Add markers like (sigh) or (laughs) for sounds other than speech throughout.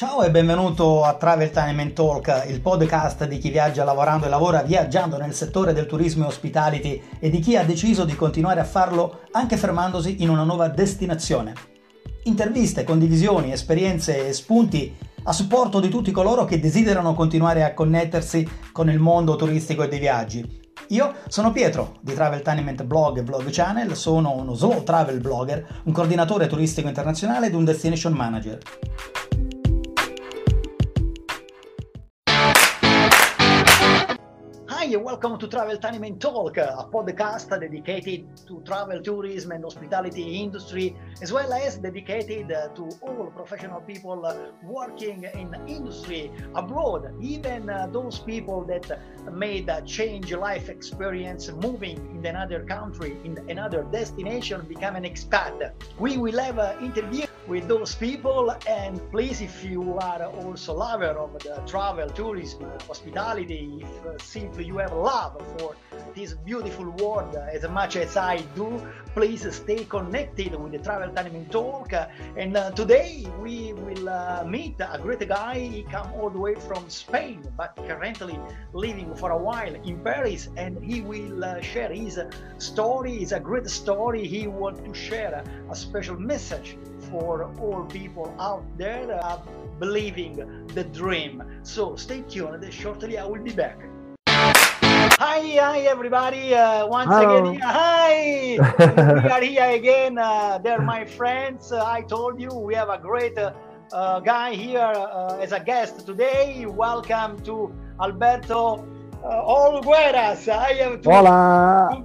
Ciao e benvenuto a Travel Time and Talk, il podcast di chi viaggia lavorando e lavora viaggiando nel settore del turismo e hospitality e di chi ha deciso di continuare a farlo anche fermandosi in una nuova destinazione. Interviste, condivisioni, esperienze e spunti a supporto di tutti coloro che desiderano continuare a connettersi con il mondo turistico e dei viaggi. Io sono Pietro di Travel Tenement Blog e Blog Channel, sono uno slow travel blogger, un coordinatore turistico internazionale ed un destination manager. Hi, and welcome to Travel Time and Talk, a podcast dedicated to travel, tourism, and hospitality industry, as well as dedicated to all professional people working in industry abroad, even those people that made a change life experience moving in another country, in another destination, become an expat. We will have an interview with those people. And please if you are also lover of the travel tourism hospitality if uh, simply you have love for this beautiful world as much as i do please stay connected with the travel time and talk and uh, today we will uh, meet a great guy. He come all the way from spain but currently living for a while in paris. And he will uh, share his story. It's a great story. He want to share a special message for all people out there uh, believing the dream. So stay tuned. Shortly, I will be back. Hi, hi, everybody. Uh, once Hello. again, hi. (laughs) we are here again. Uh, they're my friends. Uh, I told you we have a great uh, uh, guy here uh, as a guest today. Welcome to Alberto Olgueras. I have to, Hola.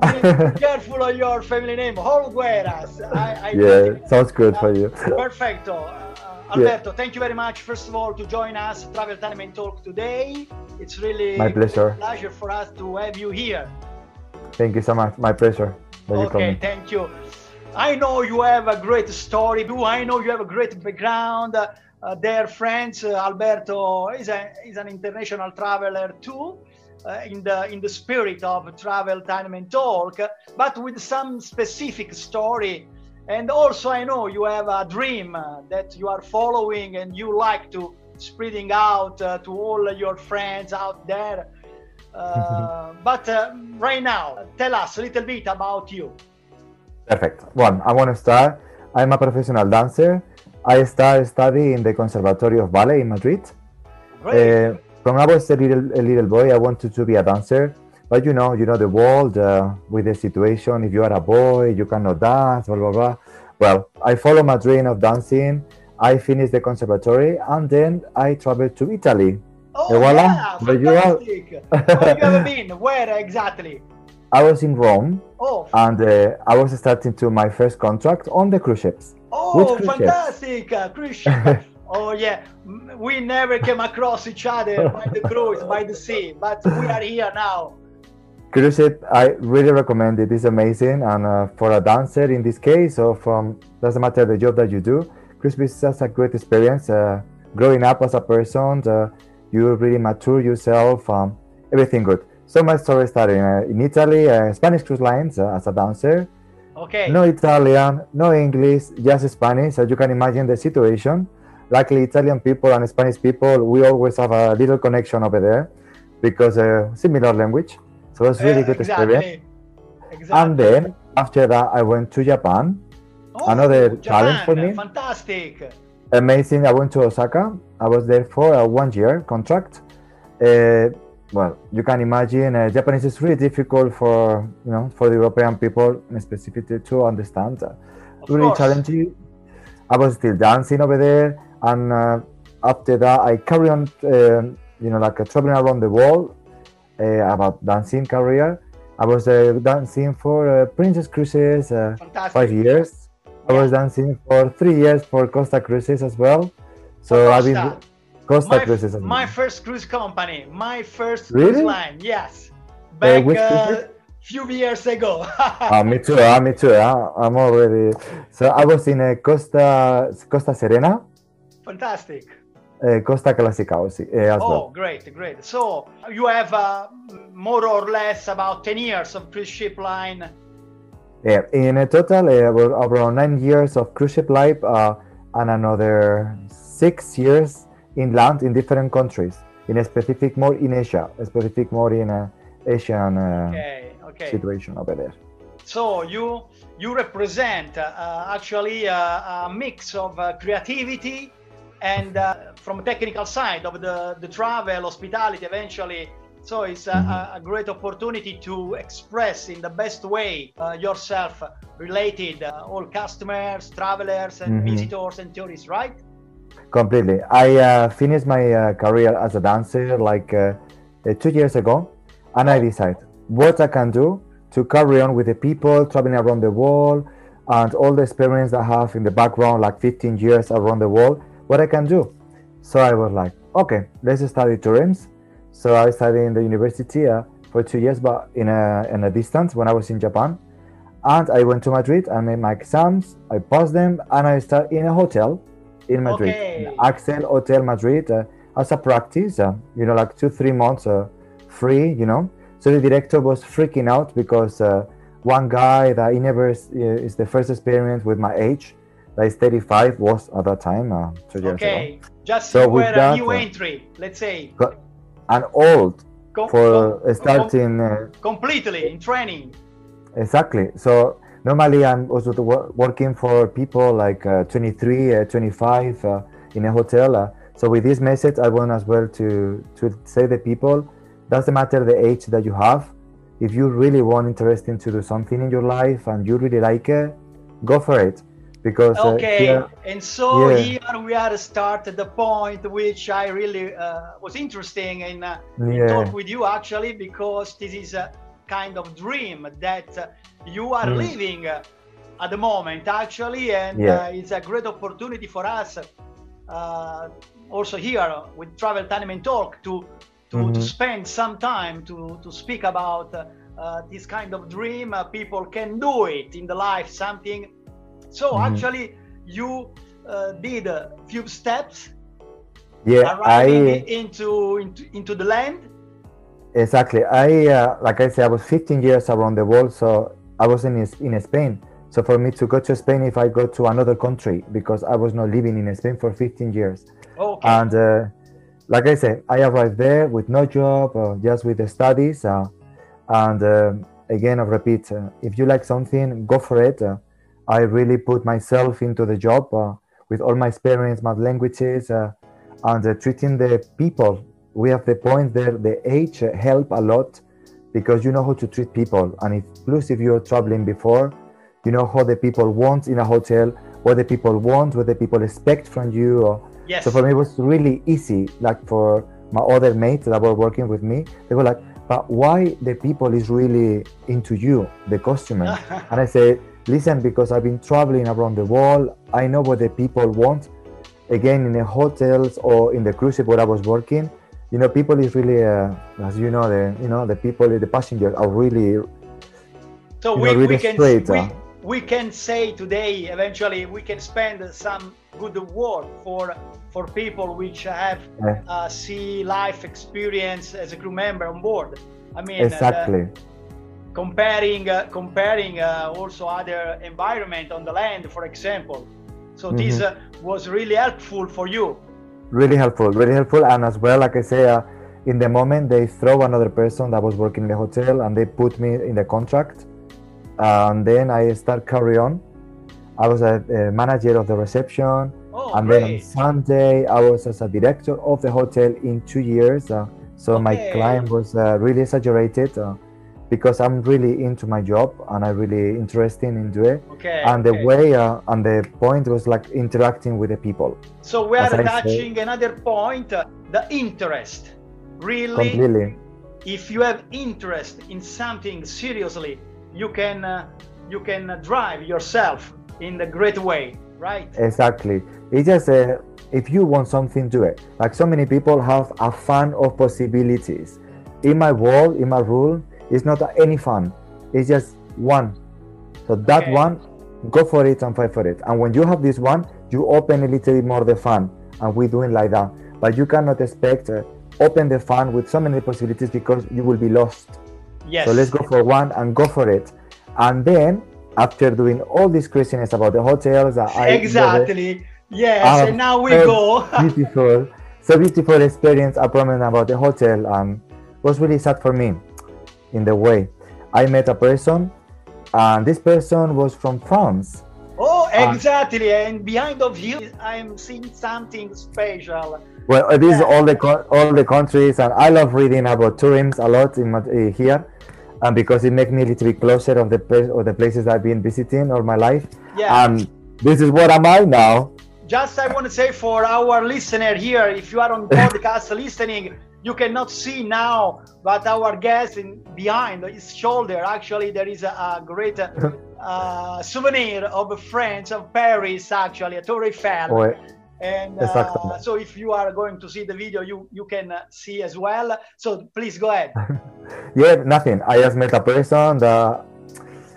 be careful of your family name, Olgueras. I, I yeah, sounds good for you. Perfecto. Uh, (laughs) Alberto, thank you very much, first of all, to join us, Travel Time and Talk today. It's really My pleasure. a pleasure for us to have you here. Thank you so much. My pleasure. you called Okay, me. thank you. I know you have a great story. Do I know you have a great background? Uh, uh, their friends, uh, Alberto is, a, is an international traveler too. Uh, in the in the spirit of travel time and talk but with some specific story and also i know you have a dream that you are following and you like to spreading out uh, to all your friends out there uh, (laughs) but uh, right now tell us a little bit about you Perfect. Well, I want to start. I'm a professional dancer. I started studying in the Conservatory of Ballet in Madrid. Great. Uh, from I was a little, a little boy, I wanted to be a dancer. But you know, you know the world uh, with the situation. If you are a boy, you cannot dance. Blah blah blah. Well, I follow my dream of dancing. I finished the conservatory and then I traveled to Italy. oh voila, yeah there you are. where have you have been where exactly I was in Rome oh and uh, I was starting to my first contract on the cruise ships. Oh, cruise fantastic! Uh, cruise ship. (laughs) oh, yeah. We never came across each other by the cruise, by the sea, but we are here now. Cruise ship, I really recommend it. It's amazing, and uh, for a dancer in this case, or from doesn't matter the job that you do, cruise ship is just a great experience. Uh, growing up as a person, uh, you really mature yourself. Um, everything good. So my story started uh, in Italy, uh, Spanish cruise lines uh, as a dancer. Okay. No Italian, no English, just Spanish. So you can imagine the situation. Luckily, Italian people and Spanish people, we always have a little connection over there because uh, similar language. So it's really Uh, good experience. exactly. Exactly. And then after that, I went to Japan. Oh, another challenge for me. Fantastic. Amazing. I went to Osaka. I was there for a one year contract. Uh, well, you can imagine uh, Japanese is really difficult for you know for the European people specifically to understand. Uh, Of really course. challenging. I was still dancing over there, and uh, after that, I carry on, um you know, like uh, traveling around the world uh, about dancing career. I was uh, dancing for uh, Princess Cruises uh, five years. I was dancing for three years for Costa Cruises as well. So I've been Costa. My, Cruises. my first cruise company, my first Really? cruise line, yes. Back uh, few years ago. (laughs) Ah, me too. Ah, me too. ah, I'm already. So I was in uh, Costa Costa Serena, Fantastic. uh, Costa Classica also, uh, as Oh, well. great, great. So you have uh, more or less about 10 years of cruise ship line. Yeah, in a total, uh, about around nine years of cruise ship life, uh, and another six years inland in different countries, in a specific more in Asia, a specific more in a Asian uh, okay, okay. situation over there. So you you represent uh, actually uh, a mix of uh, creativity and uh, from technical side of the, the travel, hospitality, eventually. So it's a, Mhm. a great opportunity to express in the best way uh, yourself related uh, all customers, travelers, and Mhm. visitors and tourists, right? Completely. I uh, finished my uh, career as a dancer like uh, two years ago, and I decided what I can do to carry on with the people traveling around the world and all the experience I have in the background, like 15 years around the world, what I can do. So I was like, okay, let's study tourism. So I studied in the university uh, for two years, but in a, in a distance when I was in Japan. And I went to Madrid, I made my exams, I passed them, and I started in a hotel in Madrid, Okay. in Axel Hotel Madrid, uh, as a practice, uh, you know, like two, three months uh, free, you know. So the director was freaking out because uh, one guy that he never is, is the first experience with my age, is 35, was at that time, uh, two years ago, Okay, just So with were a new uh, entry, let's say, and old Com- for com- com- starting. Uh, completely in training. Exactly. So normally I'm also working for people like uh, 23, uh, 25 uh, in a hotel. Uh, so with this message, I want as well to to say the people doesn't matter the age that you have. If you really want interesting to do something in your life and you really like it, go for it. Because uh, Okay, and so Yeah. here we are start the point which I really uh, was interesting in, uh, yeah, talk with you actually because this is a kind of dream that uh, you are Mm. living uh, at the moment actually, and Yeah. uh, it's a great opportunity for us uh, also here with Travel Time and Talk to to, to Mhm. spend some time to to speak about uh, uh, this kind of dream. Uh, people can do it in the life something. So Mhm. actually, you uh, did a few steps yeah. arriving I into, into into the land. Exactly. I uh, like I said, I was 15 years around the world, so I was in in Spain. So for me to go to Spain, if I go to another country, because I was not living in Spain for 15 years, Okay. and uh, like I said, I arrived there with no job, uh, just with the studies, uh, and um again, I repeat, uh, if you like something, go for it. I really put myself into the job uh, with all my experience, my languages, uh, and uh, treating the people. We have the point there, the age help a lot because you know how to treat people. And if, plus, if you're traveling before, you know how the people want in a hotel, what the people want, what the people expect from you. Or, yes. so for me, it was really easy. Like for my other mates that were working with me, they were like, "But why the people is really into you, the customer?" (laughs) and I say, "Listen, because I've been traveling around the world. I know what the people want. Again, in the hotels or in the cruise ship where I was working, you know, people is really, uh, as you know, the you know the people, the passengers are really so we, know, we really can straight, we, uh. we can say today eventually we can spend some good word for for people which have Yeah. uh, sea life experience as a crew member on board. I mean, uh, the- exactly." Comparing uh, comparing uh, also other environment on the land for example. So this Mm-hmm. uh, was really helpful for you. Really helpful really helpful. And as well like i say uh, in the moment they throw another person that was working in the hotel and they put me in the contract. And then i start carry on. I was a, a manager of the reception. Oh and then on sunday i was as a director of the hotel in two years uh, so my Okay. client was uh, really exaggerated uh, because i'm really into my job and I'm really interested in doing it okay and the okay. way uh, and the point was like interacting with the people so we are touching another point uh, the interest really completely if you have interest in something seriously you can uh, you can drive yourself in the great way right Exactly. It's just uh, if you want something, do it. Like so many people have a fan of possibilities. In my world, in my rule, it's not any fun. It's just one. So that Okay. one, go for it and fight for it. And when you have this one, you open a little bit more the fun, and we doing like that. But you cannot expect uh, open the fun with so many possibilities because you will be lost. yes So let's go for one and go for it. And then after doing all this craziness about the hotels, that I exactly yes Ah, and now we go (laughs) beautiful so beautiful experience. I promise about the hotel. Um, was really sad for me, in the way. I met a person, and this person was from France. Oh, exactly. and behind of you, I'm seeing something special. Well, it is all the all the countries, and I love reading about tourism a lot in uh, here, and because it makes me a little bit closer of the of the places I've been visiting all my life. Yeah. And this is what am I now? Just I want to say for our listener here, if you are on (laughs) podcast listening, you cannot see now, but our guest in behind his shoulder, actually, there is a, a great uh, souvenir of France, of Paris, actually, a Torre Eiffel. Oh, and uh, so if you are going to see the video you you can uh, see as well. So please go ahead. (laughs) Yeah nothing. I just met a person that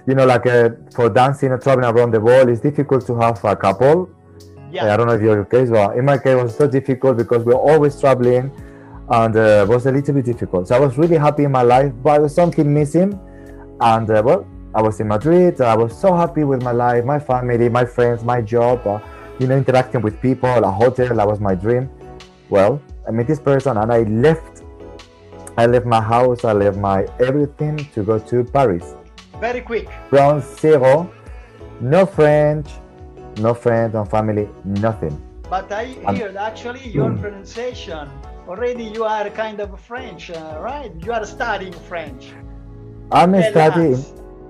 you know like uh, for dancing and traveling around the world it's difficult to have a couple. Yeah. I don't know if your case but in my case it was so difficult because we we're always traveling and uh, it was a little bit difficult so i was really happy in my life but there was something missing and uh, well i was in madrid i was so happy with my life my family my friends my job uh, you know, interacting with people, a hotel, that was my dream. Well, I met this person and I left. I left my house, I left my everything to go to Paris. Very quick. Ground zero, no French, no friends, no family, nothing. But I heard actually your mm. pronunciation. Already you are kind of French, uh, right? You are studying French. I'm studying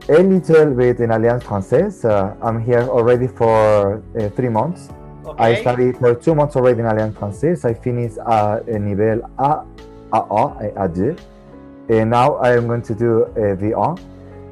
a little bit in Alliance Française. Uh, I'm here already for uh, three months. Okay. I studied for two months already in Alliance Française. I finished uh, a level A, AA, A2. And now I am going to do a B1.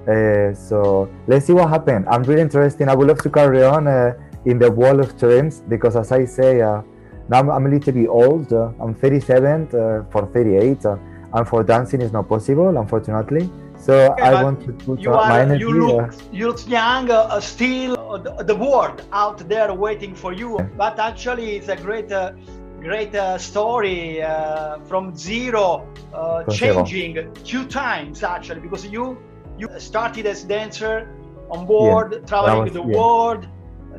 Uh, so let's see what happens. I'm really interested. I would love to carry on uh, in the world of dreams because, as I say, uh, now I'm, I'm, a little bit old. Uh, I'm 37 uh, for 38, uh, and for dancing is not possible, unfortunately. So okay, I want to put you are, my energy. You look, you look young, uh, still uh, the, the, world out there waiting for you. But actually, it's a great, uh, great uh, story uh, from zero, uh, changing two times actually, because you you started as dancer on board, yeah, traveling was, the yeah. world,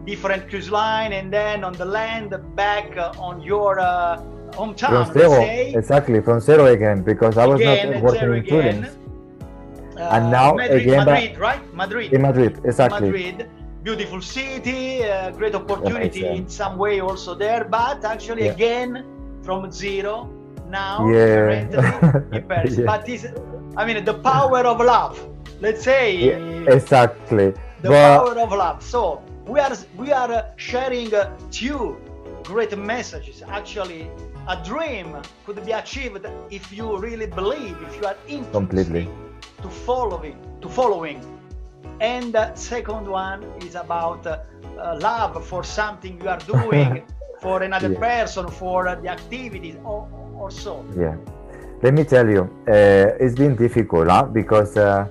different cruise line, and then on the land back uh, on your uh, hometown. From zero, exactly from zero again, because I was again, not working in tourism uh, and now Madrid, again Madrid, right? Madrid. In Madrid, exactly. Madrid, beautiful city, uh, great opportunity in some way also there, but actually yeah. again from zero now yeah. (laughs) in Paris. yeah. But this, I mean, the power of love. Let's say yeah, exactly the but, power of love. So we are we are uh, sharing uh, two great messages. Actually, a dream could be achieved if you really believe, if you are interested. Completely to following to following and the second one is about uh, uh, love for something you are doing (laughs) for another yeah. person for uh, the activities or, or so yeah let me tell you uh, it's been difficult huh? because uh,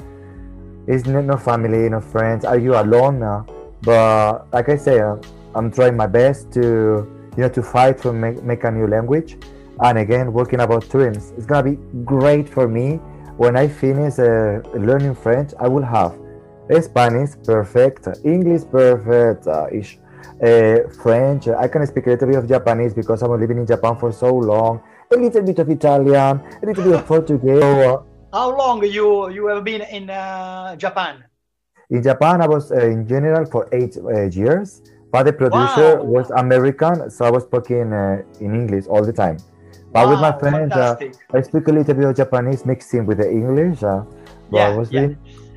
it's no family no friends are you alone now but like i say uh, i'm trying my best to you know to fight to make, make a new language and again working about dreams it's gonna be great for me when I finish uh, learning French, I will have Spanish perfect, English perfect, uh, ish, uh, French. I can speak a little bit of Japanese because I'm living in Japan for so long. A little bit of Italian, a little bit of (laughs) Portuguese. How long you you have been in uh, Japan? In Japan, I was uh, in general for eight uh, years. But the producer wow. was American, so I was speaking in English all the time. But wow, with my friends, uh, I speak a little bit of Japanese mixing with the English. Uh, yeah, it was yeah.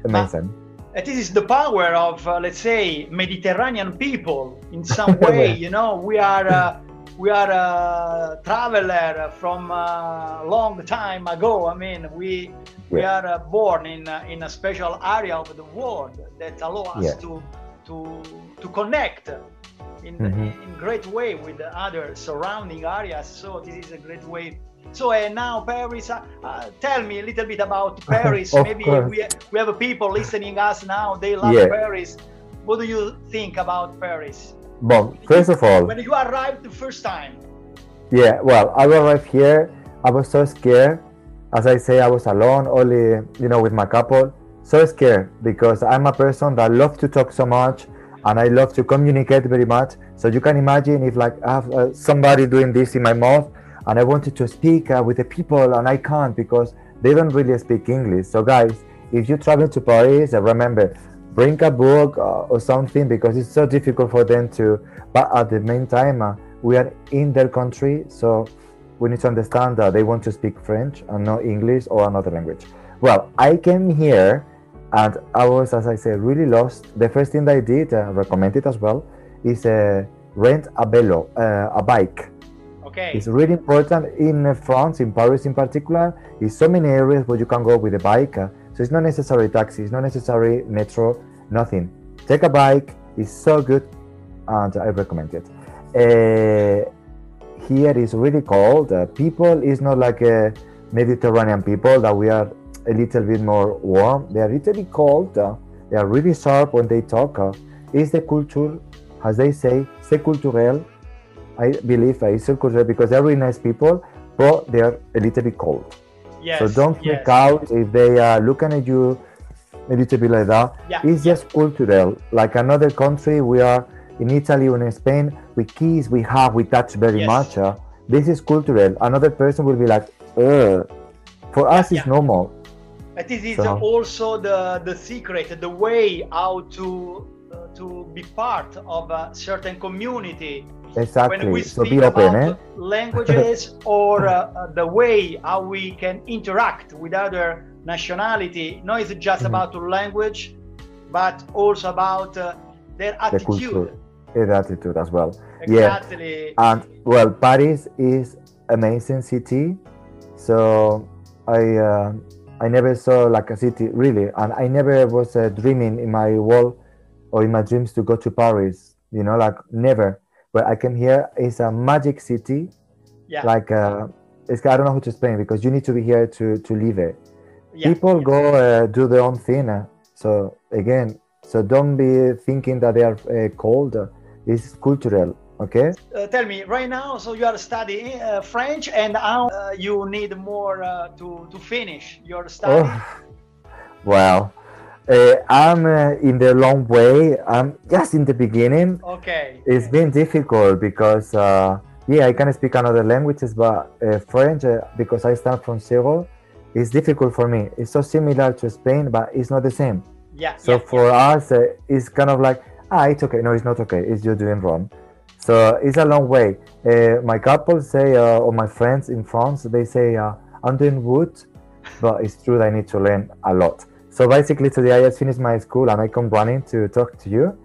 amazing. But this is the power of, uh, let's say, Mediterranean people in (laughs) some way. you know, we are uh, we are a traveler from a long time ago. I mean, we we are uh, born in uh, in a special area of the world that allow us yeah. to to to connect in, mm-hmm. in great way with the other surrounding areas. So this is a great way. So uh, now Paris, uh, uh, tell me a little bit about (laughs) Paris. Maybe we, we have people listening us now. They love yeah. Paris. What do you think about Paris? Well, first of all, when you arrived the first time. Yeah, well, I arrived here. I was so scared. As I say, I was alone, only you know, with my couple. So scared because I'm a person that loves to talk so much and I love to communicate very much. So you can imagine if like I have uh, somebody doing this in my mouth, and I wanted to speak uh, with the people and I can't because they don't really speak English. So guys, if you travel to Paris, uh, remember bring a book uh, or something because it's so difficult for them to. But at the meantime, uh, we are in their country, so we need to understand that they want to speak French and not English or another language. Well, I came here and I was, as I said, really lost. The first thing that I did, uh, recommend it as well, is uh, rent a velo, uh, a bike. Okay. It's really important in France, in Paris in particular. In so many areas where you can go with a bike. Uh, so it's not necessary taxi, it's not necessary metro, nothing. Take a bike, it's so good, and I recommend it. Uh, here is really cold. Uh, people is not like a Mediterranean people that we are a little bit more warm. They are literally cold. Uh, they are really sharp when they talk. Uh, is the culture, as they say, c'est culturel. I believe uh, it's cultural because they're really nice people, but they are a little bit cold. Yes. So don't freak yes. out if they are looking at you a little bit like that. Yeah, It's just cultural. Like another country, we are in Italy or in Spain, we kiss, we hug, we touch very Yes. much. uh, this is cultural. Another person will be like, Ugh. For us, it's normal. But this is So- also the the secret, the way how to uh, to be part of a certain community. Exactly. When we So be open, about eh? languages (laughs) or uh, uh, the way how we can interact with other nationality, not it's just Mhm. about language, but also about uh, their The attitude. culture, the attitude as well. Yeah. Exactly. And well, Paris is amazing city. So I uh, I never saw like a city really, and I never was uh, dreaming in my world or in my dreams to go to Paris. You know, like never. But I came here. It's a magic city. yeah. Like uh, it's I don't know how to explain because you need to be here to to live it. yeah. People go uh, do their own thing. uh, So again, so don't be thinking that they are uh, cold. It's cultural. Okay. Uh, tell me right now. So you are studying uh, French, and uh, you need more uh, to to finish your study? Oh, (laughs) well, uh, I'm uh, in the long way. I'm just in the beginning. Okay. It's been difficult because, uh, yeah, I can speak another languages, but uh, French, uh, because I start from zero, it's difficult for me. It's so similar to Spain, but it's not the same. Yeah. So yeah. for us, uh, it's kind of like, ah, it's okay. No, it's not okay. It's you doing wrong. So it's a long way. Uh, my couple say, uh, or my friends in France, they say, uh, I'm doing good, but it's true that I need to learn a lot. So basically, today I just finished my school and I come running to talk to you.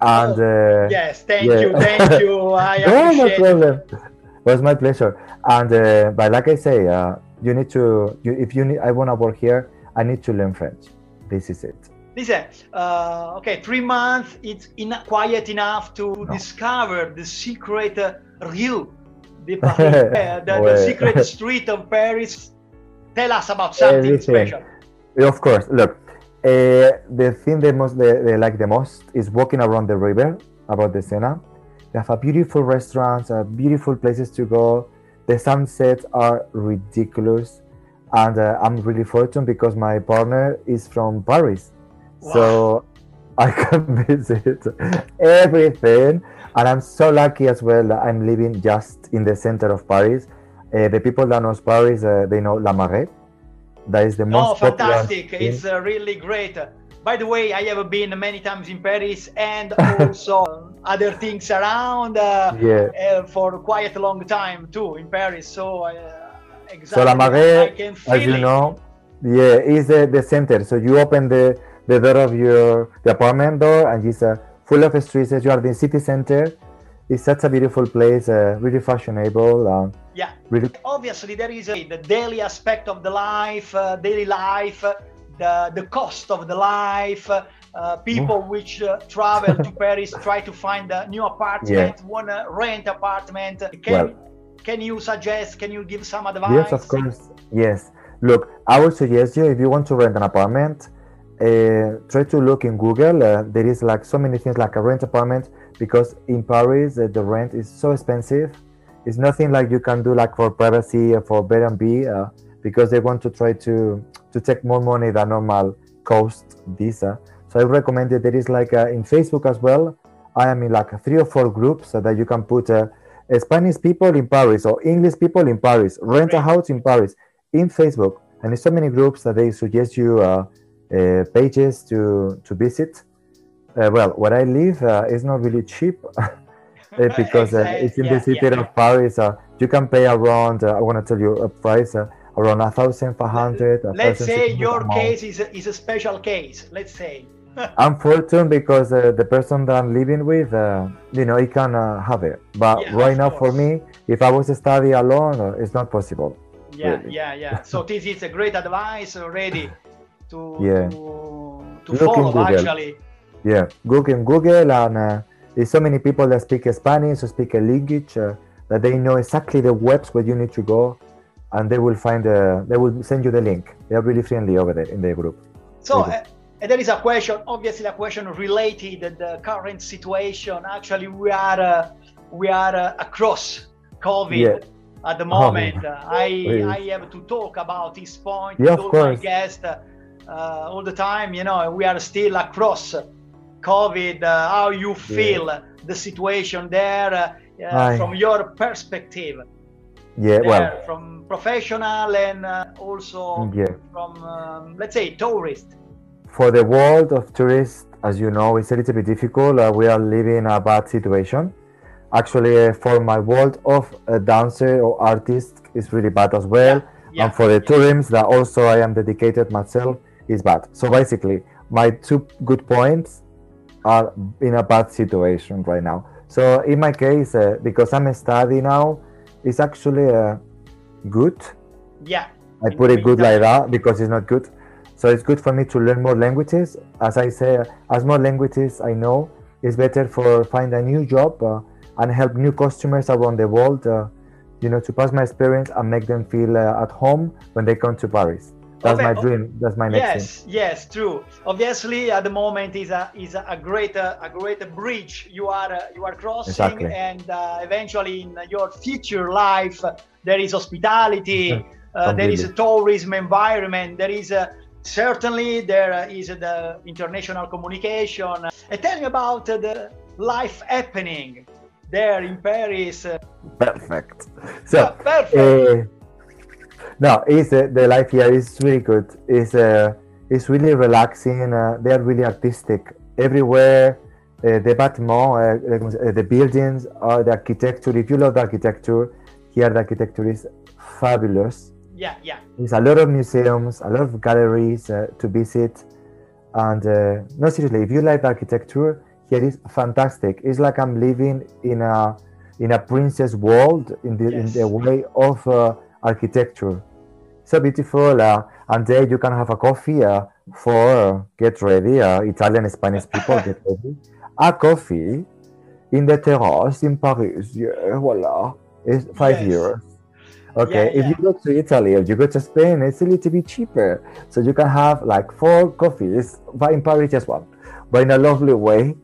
And uh, Yes. Thank yeah. you. Thank you. (laughs) I no, no problem. It was my pleasure. And uh, but like I say, uh, you need to. You, if you need, I want to work here. I need to learn French. This is it. Listen, uh, okay, three months, it's in, quiet enough to discover the secret uh, rue, the, (laughs) Paris, uh, the, the secret (laughs) street of Paris. Tell us about something Everything. special. Of course. Look, uh, the thing they most they, they like the most is walking around the river about the Sena. They have a beautiful restaurants, uh, beautiful places to go. The sunsets are ridiculous, and uh, I'm really fortunate because my partner is from Paris, so (laughs) I can (laughs) visit everything. And I'm so lucky as well that I'm living just in the center of Paris. Uh, the people that knows Paris, uh, they know La Marais. That is the Oh, most popular fantastic. It's uh, really great. By the way, I have been many times in Paris and (laughs) also other things around uh, Yeah. uh, for quite a long time too in Paris. So, uh, exactly, So La I Marais, as you it. know, yeah, is the, the center. So you open the, the door of your the apartment door, and it's uh, full of streets. You are in the city center. It's such a beautiful place, uh, really fashionable. Um, Yeah. really, obviously there is a, the daily aspect of the life uh, daily life uh, the the cost of the life uh, uh, people which uh, travel to (laughs) paris try to find a new apartment want to rent apartment can Well- can you suggest can you give some advice yes, of course. Yes. Look, I would suggest you if you want to rent an apartment, uh, try to look in Google. Uh, there is like so many things like a rent apartment because in Paris uh, the rent is so expensive. It's nothing like you can do like for privacy or for Airbnb uh, because they want to try to to take more money than normal cost visa. So I recommend that there is like uh, in Facebook as well. I am in like three or four groups so that you can put uh, Spanish people in Paris or English people in Paris, rent a house in Paris, in Facebook, and there's so many groups that they suggest you uh, uh, pages to to visit. Uh, well, where I live uh, is not really cheap (laughs) (laughs) because uh, it's in Yeah, the city yeah. of Paris. Uh, you can pay around. Uh, I want to tell you a price uh, around a thousand five hundred. Let's say your case is a, is a special case. Let's say. (laughs) I'm fortunate because uh, the person that I'm living with, uh, you know, he can uh, have it. But Yeah, right now, for me, if I was to study alone, uh, it's not possible. Yeah, Really. yeah, yeah. So this is a great advice already to Yeah. to, to follow actually. Yeah, Google Google, and uh, there's so many people that speak Spanish or speak a language uh, that they know exactly the webs where you need to go, and they will find. Uh, they will send you the link. They are really friendly over there in the group. So uh, and there is a question, obviously a question related to the current situation. Actually, we are uh, we are uh, across COVID Yeah. at the Oh, moment. Uh, I please. I have to talk about this point Yeah, with all my guests uh, uh, all the time. You know, we are still across COVID. Uh, how you feel the situation there uh, from your perspective? Yeah, there, well, from professional and uh, also yeah. from um, let's say tourist. For the world of tourists, as you know, it's a little bit difficult. Uh, we are living a bad situation. Actually, uh, for my world of a dancer or artist, it's really bad as well. Yeah, and for the tourism that also I am dedicated myself is bad. So basically, my two good points are in a bad situation right now. So in my case, uh, because I'm studying now, it's actually uh, good. yeah, I put it good like that because it's not good. So it's good for me to learn more languages. As I say, as more languages I know, it's better for find a new job uh, and help new customers around the world. Uh, you know, to pass my experience and make them feel uh, at home when they come to Paris. That's my dream. That's my next thing. yes, yes, true. Obviously, at the moment is a is a, a great uh, a great bridge you are uh, you are crossing, Exactly. and uh, eventually in your future life (laughs) uh, there is hospitality, uh, there is a tourism environment, there is a certainly there uh, the international communication. And tell me about uh, the life happening there in Paris. Uh, Perfect. yeah, So, perfect. uh, no, it's uh, the life here is really good. It's uh, it's really relaxing. Uh, they are really artistic everywhere. Uh, the bâtiments, uh, uh, the buildings, uh, the architecture. If you love the architecture, here the architecture is fabulous. yeah, yeah, There's a lot of museums, a lot of galleries uh, to visit, and uh, no, seriously, if you like architecture, here is fantastic. It's like I'm living in a in a princess world in the in the way of uh, architecture. So beautiful, uh, and there you can have a coffee uh, for get ready. Uh, Italian, Spanish people get (laughs) ready. A coffee in the terrace in Paris. Yeah, voila. It's five Yes. euros. Okay, Yeah, if you go to Italy or you go to Spain, it's a little bit cheaper. So you can have like four coffees, but in Paris just one, but in a lovely way.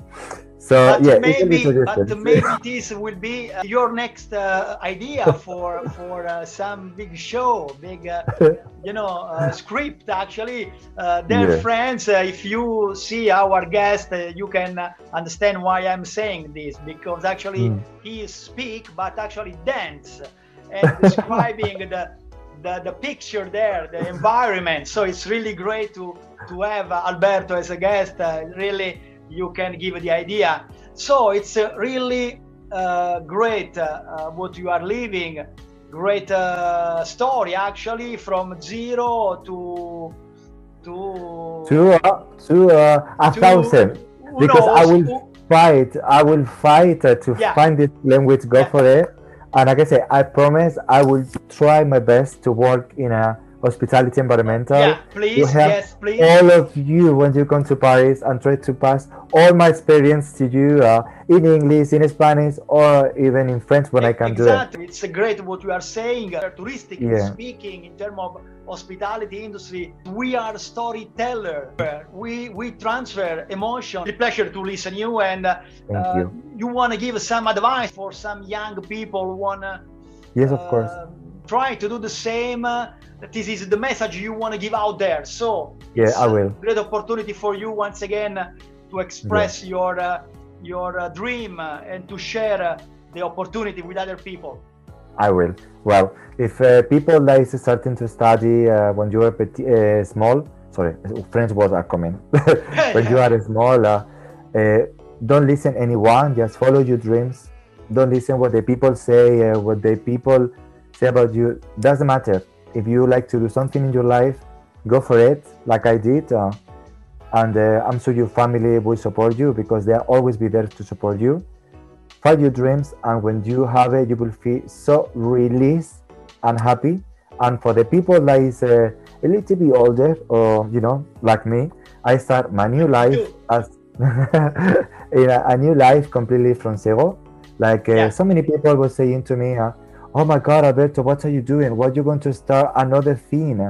So but yeah, maybe, but maybe this will be uh, your next uh, idea for (laughs) for uh, some big show, big uh, (laughs) you know uh, script. Actually, uh, dear Yeah. friends, uh, if you see our guest, uh, you can understand why I'm saying this because actually Mm. he speak, but actually dance and describing (laughs) the. The, the picture there, the environment. So it's really great to to have uh, Alberto as a guest. Uh, really, you can give the idea. So it's really uh, great uh, uh, what you are living. Great uh, story actually from zero to to to uh, to uh, a to- thousand because I will fight. I will fight uh, to Yeah. find this language. Go Yeah. for it. And like I say, I promise I will try my best to work in a hospitality environmental. yeah, please, have yes, please. all of you when you come to Paris and try to pass all my experience to you uh, in English, in Spanish, or even in French when I can do it. exactly. It's great what you are saying. Uh, touristically Yeah. speaking, in terms of hospitality industry, we are storyteller. We we transfer emotion. It's a pleasure to listen you and uh, uh, you. you want to give some advice for some young people who wanna Yes, of course. Try to do the same. Uh, this is the message you want to give out there. So Yeah, I will. Great opportunity for you once again uh, to express your uh, your uh, dream uh, and to share uh, the opportunity with other people. I will. Well, if uh, people is starting to study uh, when you are petit, uh, small, sorry, French words are coming. (laughs) (laughs) when you are small, don't listen anyone. Just follow your dreams. Don't listen what the people say, uh, what the people say about you. Doesn't matter. If you like to do something in your life, go for it, like I did. and I'm sure your family will support you because they'll always be there to support you find your dreams and when you have it you will feel so released and happy and for the people that is uh, a little bit older or you know like me i start my new life as (laughs) in a, a, new life completely from zero like uh, yeah. so many people were saying to me uh, oh my god alberto what are you doing what you going to start another thing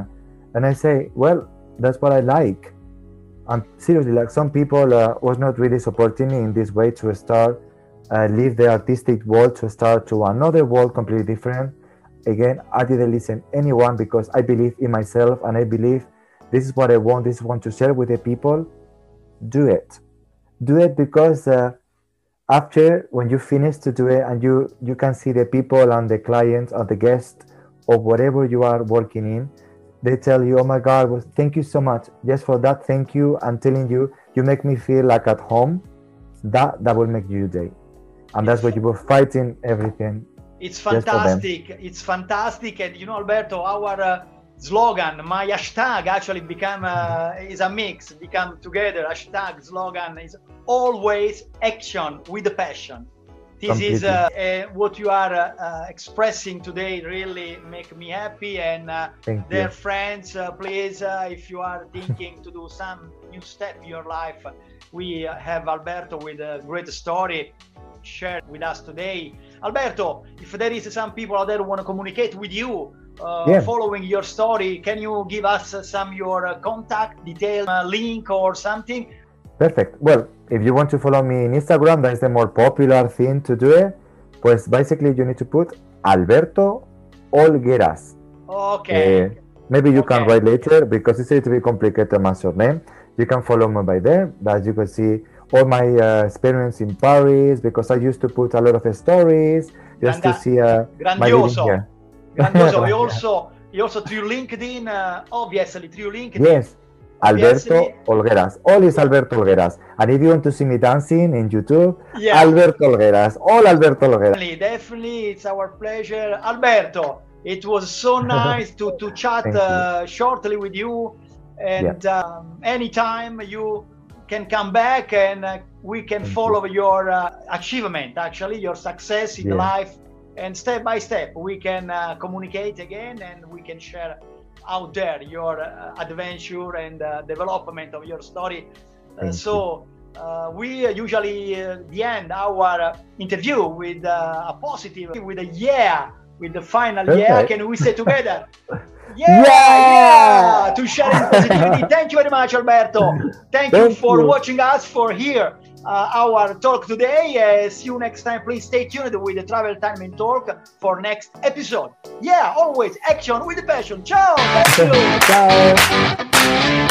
and i say well that's what i like and seriously like some people uh, was not really supporting me in this way to start uh, leave the artistic world to start to another world completely different. Again, I didn't listen anyone because I believe in myself and I believe this is what I want. This is want to share with the people. Do it. Do it because uh, after when you finish to do it and you you can see the people and the clients or the guests or whatever you are working in, they tell you, "Oh my God, well, thank you so much just for that. Thank you." I'm telling you, you make me feel like at home. That that will make you day and that's what you were fighting everything it's fantastic it's fantastic and you know alberto our uh, slogan my hashtag actually become uh, is a mix become together hashtag slogan is always action with the passion this Completely. is uh, uh, what you are uh, uh, expressing today really make me happy and dear you. friends please if you are thinking to do some new step in your life we have alberto with a great story shared with us today. Alberto, if there is some people out there who want to communicate with you, uh, yeah. following your story, can you give us uh, some your uh, contact detail, uh, link or something? Perfect. Well, if you want to follow me in Instagram, that's the more popular thing to do it. Pues basically you need to put Alberto Olgueras. Okay. Uh, maybe you okay. can write later because it's a little bit complicated my surname. You can follow me by there. As you can see, all my uh, experience in Paris because I used to put a lot of stories just Granda- to see uh, my living here. (laughs) Grandioso. you also you also through LinkedIn, uh, obviously through LinkedIn. Yes. Alberto Olgueras. All is Alberto Olgueras. And if you want to see me dancing in YouTube, yeah. Alberto Olgueras. All Alberto Olgueras. Definitely, definitely, it's our pleasure. Alberto, it was so (laughs) nice to, to chat uh, shortly with you. And yeah. um, anytime you can come back and uh, we can Thank follow you. your uh, achievement, actually, your success in yeah. life. And step by step, we can uh, communicate again and we can share out there your uh, adventure and uh, development of your story. Uh, so, we usually the end our interview with a positive, with a yeah, with the final okay. yeah. Can we say together? (laughs) Yeah, yeah, yeah, to sharing positivity. Thank you very much, Alberto. Thank, Thank you for you. watching us for here. Uh, our talk today. Uh, see you next time. Please stay tuned with the Travel Time and Talk for next episode. Yeah, always action with the passion. Ciao. Thank you. (laughs) Ciao.